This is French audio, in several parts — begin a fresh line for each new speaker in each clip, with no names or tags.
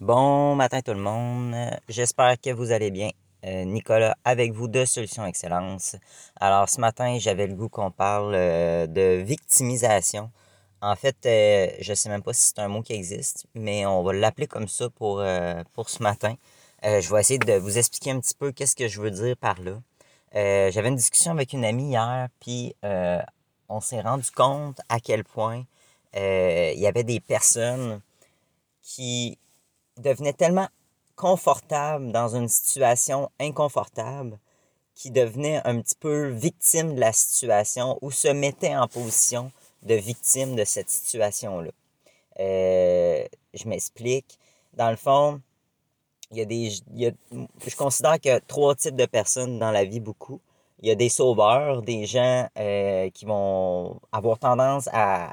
Bon matin tout le monde, j'espère que vous allez bien. Euh, Nicolas avec vous de Solutions Excellence. Alors ce matin, j'avais le goût qu'on parle euh, de victimisation. En fait, euh, je sais même pas si c'est un mot qui existe, mais on va l'appeler comme ça pour, pour ce matin. je vais essayer de vous expliquer un petit peu qu'est-ce que je veux dire par là. J'avais une discussion avec une amie hier, puis on s'est rendu compte à quel point il y avait des personnes qui devenaient tellement confortables dans une situation inconfortable qu'ils devenaient un petit peu victimes de la situation ou se mettaient en position de victime de cette situation-là. Euh, je m'explique. Dans le fond, il y a des. je considère qu'il y a trois types de personnes dans la vie, beaucoup. Il y a des sauveurs, des gens euh, qui vont avoir tendance à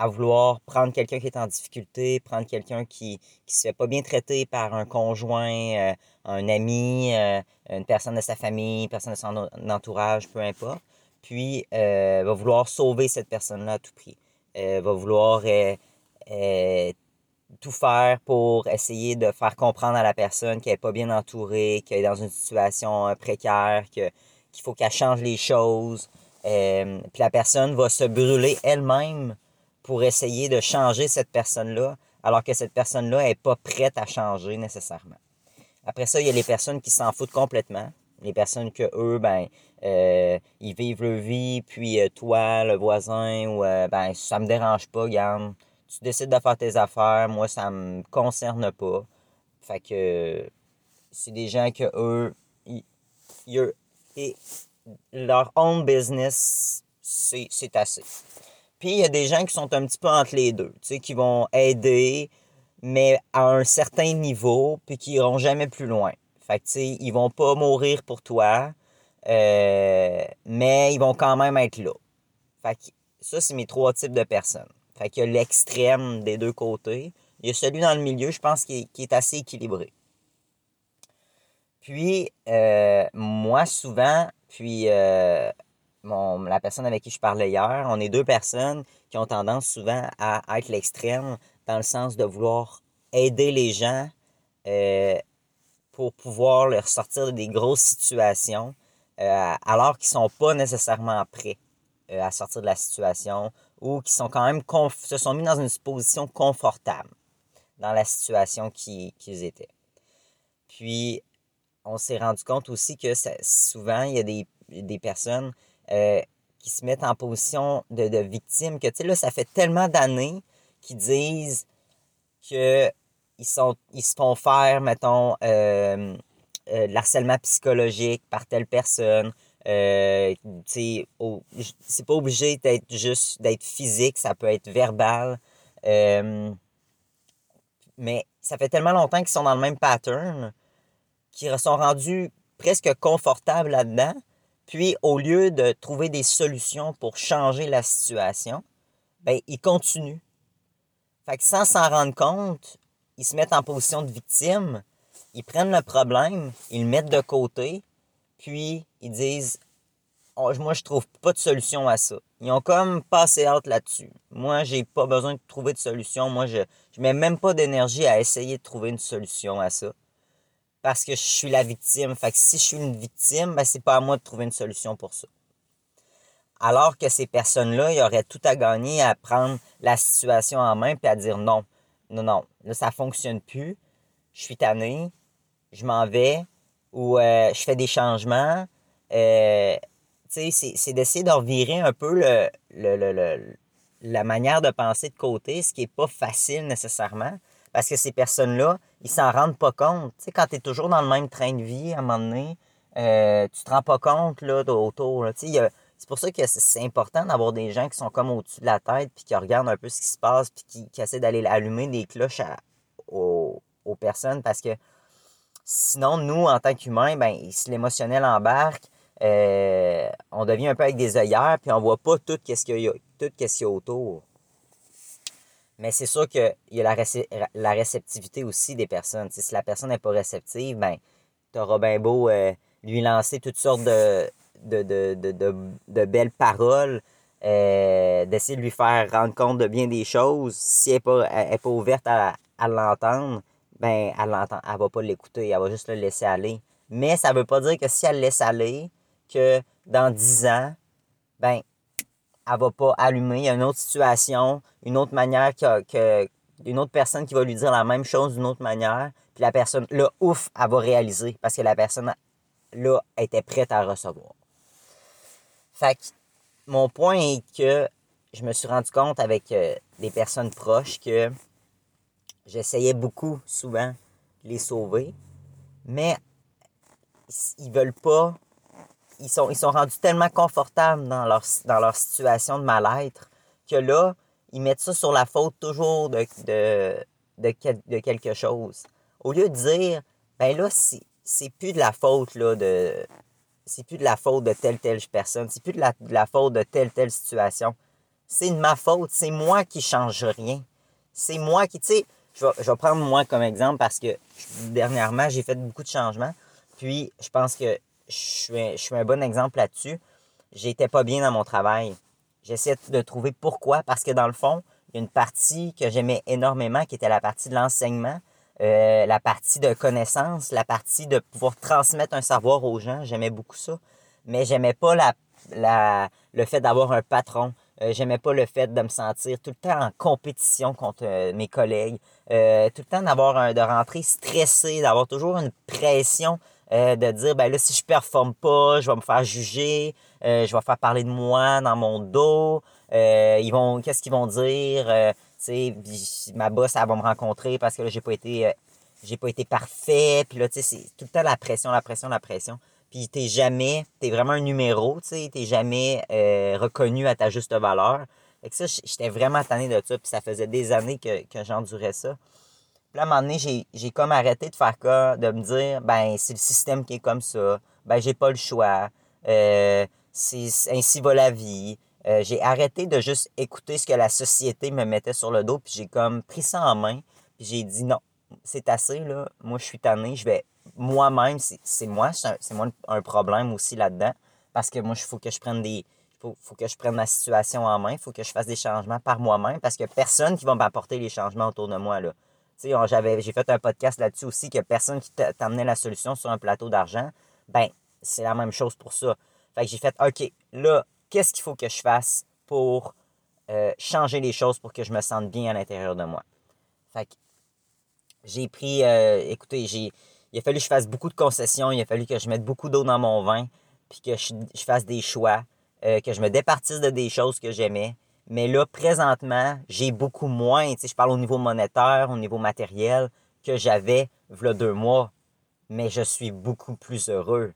à vouloir prendre quelqu'un qui est en difficulté, prendre quelqu'un qui ne se fait pas bien traiter par un conjoint, euh, un ami, euh, une personne de sa famille, une personne de son entourage, peu importe. Puis, euh, va vouloir sauver cette personne-là à tout prix. va vouloir tout faire pour essayer de faire comprendre à la personne qu'elle n'est pas bien entourée, qu'elle est dans une situation précaire, qu'il faut qu'elle change les choses. puis la personne va se brûler elle-même pour essayer de changer cette personne-là, alors que cette personne-là n'est pas prête à changer nécessairement. Après ça, il y a les personnes qui s'en foutent complètement. Les personnes que eux, ben, euh, ils vivent leur vie, puis euh, toi, le voisin, ou euh, ben, ça me dérange pas, garde. Tu décides de faire tes affaires, moi, ça me concerne pas. Fait que c'est des gens que eux, leur own business, c'est assez. Puis il y a des gens qui sont un petit peu entre les deux, tu sais, qui vont aider, mais à un certain niveau, puis qui iront jamais plus loin. Fait que, tu sais, ils vont pas mourir pour toi, euh, mais ils vont quand même être là. Fait que ça, c'est mes trois types de personnes. Fait qu'il y a l'extrême des deux côtés. Il y a celui dans le milieu, je pense, qui est, assez équilibré. Puis, euh, moi, souvent, puis euh, la personne avec qui je parlais hier, on est deux personnes qui ont tendance souvent à être l'extrême dans le sens de vouloir aider les gens euh, pour pouvoir leur sortir des grosses situations euh, alors qu'ils ne sont pas nécessairement prêts euh, à sortir de la situation ou qui sont quand même se sont mis dans une position confortable dans la situation qu'ils étaient. Puis, on s'est rendu compte aussi que souvent, il y a des, des personnes euh, qui se mettent en position de, de victime, que tu sais, là, ça fait tellement d'années qu'ils disent qu'ils sont, ils se font faire, mettons, euh, euh l'harcèlement psychologique par telle personne. Euh, c'est pas obligé d'être juste d'être physique, ça peut être verbal. Mais ça fait tellement longtemps qu'ils sont dans le même pattern qu'ils sont rendus presque confortables là-dedans puis, au lieu de trouver des solutions pour changer la situation, ben, ils continuent. Fait que sans s'en rendre compte, ils se mettent en position de victime, ils prennent le problème, ils le mettent de côté, puis ils disent oh, Moi, je trouve pas de solution à ça. Ils ont comme passé out là-dessus. Moi, j'ai pas besoin de trouver de solution. Moi, je, je mets même pas d'énergie à essayer de trouver une solution à ça parce que je suis la victime. Fait que si je suis une victime, ben, c'est pas à moi de trouver une solution pour ça. Alors que ces personnes-là, ils auraient tout à gagner à prendre la situation en main et à dire non, non, non, là, ça fonctionne plus. Je suis tanné, je m'en vais ou euh, je fais des changements. Euh, c'est, c'est d'essayer de revirer un peu le, le, le, la manière de penser de côté, ce qui n'est pas facile nécessairement. Parce que ces personnes-là, ils s'en rendent pas compte. Tu sais, quand tu es toujours dans le même train de vie, à un moment donné, euh, tu te rends pas compte là, autour. Tu sais, c'est pour ça que c'est important d'avoir des gens qui sont comme au-dessus de la tête, puis qui regardent un peu ce qui se passe, puis qui, essaient d'aller allumer des cloches aux, personnes. Parce que sinon, nous, en tant qu'humains, ben, si l'émotionnel embarque, euh, on devient un peu avec des œillères, puis on voit pas tout ce qu'il y, y, a autour. Mais c'est sûr qu'il y a la, réceptivité aussi des personnes. si la personne n'est pas réceptive, ben, tu auras bien beau euh, lui lancer toutes sortes de, de, belles paroles, euh, d'essayer de lui faire rendre compte de bien des choses. Si elle n'est pas, pas, ouverte à, l'entendre, ben, elle elle va pas l'écouter, elle va juste le laisser aller. Mais ça veut pas dire que si elle le laisse aller, que dans 10 ans, ben, elle va pas allumer. Il y a une autre situation, une autre manière que, que une autre personne qui va lui dire la même chose d'une autre manière. Puis la personne, là, ouf, elle va réaliser parce que la personne, là, était prête à recevoir. Fait que mon point est que je me suis rendu compte avec euh, des personnes proches que j'essayais beaucoup, souvent, de les sauver, mais ils veulent pas. Ils sont, ils sont rendus tellement confortables dans leur, dans leur situation de mal-être que là, ils mettent ça sur la faute toujours de, de, de, quelque chose. Au lieu de dire, ben là, c'est plus de la faute là, de. C'est plus de la faute de telle, telle personne. C'est plus de la, de la faute de telle, telle situation. C'est de ma faute. C'est moi qui change rien. C'est moi qui, tu sais, je vais, je vais, prendre moi comme exemple parce que dernièrement, j'ai fait beaucoup de changements. Puis, je pense que je suis, un bon exemple là-dessus. J'étais pas bien dans mon travail. J'essaie de trouver pourquoi, parce que dans le fond, il y a une partie que j'aimais énormément, qui était la partie de l'enseignement, euh, la partie de connaissance, la partie de pouvoir transmettre un savoir aux gens. J'aimais beaucoup ça. Mais j'aimais pas la, la, le fait d'avoir un patron. Euh, j'aimais pas le fait de me sentir tout le temps en compétition contre euh, mes collègues. tout le temps d'avoir de rentrer stressé, d'avoir toujours une pression euh, de dire ben là si je performe pas, je vais me faire juger, euh, je vais faire parler de moi dans mon dos, euh, ils vont qu'est-ce qu'ils vont dire, tu sais ma boss elle va me rencontrer parce que là j'ai pas été j'ai pas été parfait, puis là tu sais c'est tout le temps la pression, la pression, la pression. Puis t'es jamais, t'es vraiment un numéro, tu sais, t'es jamais reconnu à ta juste valeur. Fait que ça, j'étais vraiment tanné de ça, puis ça faisait des années que, que j'endurais ça. Puis là, à un moment donné, j'ai comme arrêté de faire cas, de me dire, ben, c'est le système qui est comme ça. Ben, j'ai pas le choix. Euh, ainsi va la vie. Euh, j'ai arrêté de juste écouter ce que la société me mettait sur le dos, puis j'ai comme pris ça en main, puis j'ai dit non, c'est assez, là. Moi, je suis tanné, je vais moi-même, c'est moi, c'est moi un problème aussi là-dedans, parce que moi, il faut que je prenne des. Faut, faut que je prenne ma situation en main, il faut que je fasse des changements par moi-même, parce que personne qui va m'apporter les changements autour de moi, là j'avais, j'ai fait un podcast là-dessus aussi que personne qui t'amenait la solution sur un plateau d'argent. Ben, c'est la même chose pour ça. Fait que j'ai fait, OK, là, qu'est-ce qu'il faut que je fasse pour euh, changer les choses pour que je me sente bien à l'intérieur de moi? Fait que j'ai pris, euh, écoutez, j'ai, il a fallu que je fasse beaucoup de concessions, il a fallu que je mette beaucoup d'eau dans mon vin, puis que je, fasse des choix, euh, que je me départisse de des choses que j'aimais, mais là, présentement, j'ai beaucoup moins, tu je parle au niveau monétaire, au niveau matériel, que j'avais v'là deux mois. Mais je suis beaucoup plus heureux.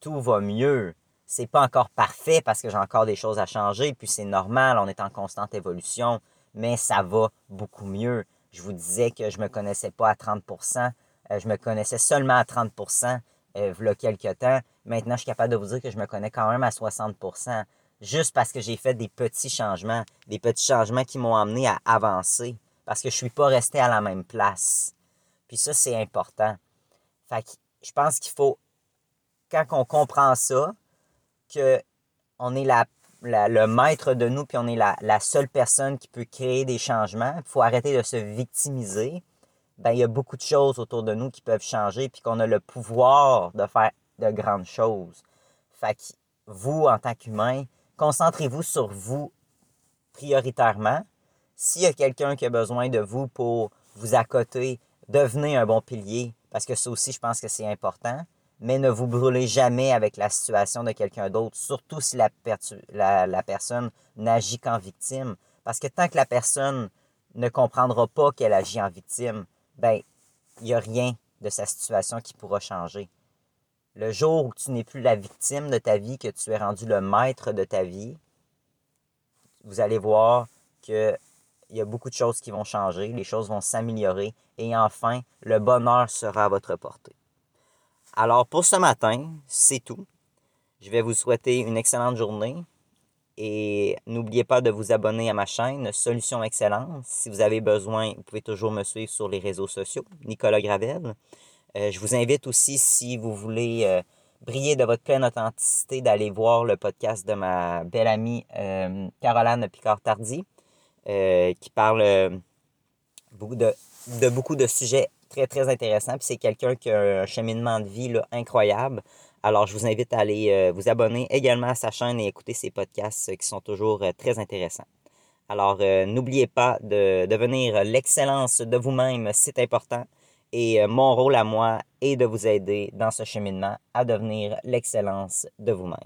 Tout va mieux. C'est pas encore parfait parce que j'ai encore des choses à changer, puis c'est normal, on est en constante évolution, mais ça va beaucoup mieux. Je vous disais que je me connaissais pas à 30% euh, je me connaissais seulement à 30% euh, v'là quelques temps. Maintenant, je suis capable de vous dire que je me connais quand même à 60 juste parce que j'ai fait des petits changements, des petits changements qui m'ont amené à avancer, parce que je suis pas resté à la même place. Puis ça, c'est important. Fait que je pense qu'il faut, quand on comprend ça, que on est la, le maître de nous, puis on est la, la, seule personne qui peut créer des changements, il faut arrêter de se victimiser. Ben, il y a beaucoup de choses autour de nous qui peuvent changer, puis qu'on a le pouvoir de faire de grandes choses. Fait que vous, en tant qu'humain, Concentrez-vous sur vous prioritairement. S'il y a quelqu'un qui a besoin de vous pour vous accoter, devenez un bon pilier, parce que ça aussi, je pense que c'est important. Mais ne vous brûlez jamais avec la situation de quelqu'un d'autre, surtout si la, la, personne n'agit qu'en victime. Parce que tant que la personne ne comprendra pas qu'elle agit en victime, ben, il n'y a rien de sa situation qui pourra changer. Le jour où tu n'es plus la victime de ta vie, que tu es rendu le maître de ta vie, vous allez voir qu'il y a beaucoup de choses qui vont changer, les choses vont s'améliorer et enfin, le bonheur sera à votre portée. Alors pour ce matin, c'est tout. Je vais vous souhaiter une excellente journée et n'oubliez pas de vous abonner à ma chaîne Solutions Excellence. Si vous avez besoin, vous pouvez toujours me suivre sur les réseaux sociaux, Nicolas Gravel. Euh, je vous invite aussi, si vous voulez euh, briller de votre pleine authenticité, d'aller voir le podcast de ma belle amie euh, Caroline Picard-Tardy, qui parle de, beaucoup de sujets très, très intéressant. Puis c'est quelqu'un qui a un cheminement de vie incroyable. Alors, je vous invite à aller vous abonner également à sa chaîne et écouter ses podcasts qui sont toujours très intéressants. Alors, n'oubliez pas de devenir l'excellence de vous-même, c'est important. Et mon rôle à moi est de vous aider dans ce cheminement à devenir l'excellence de vous-même.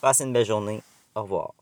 Passez une belle journée. Au revoir.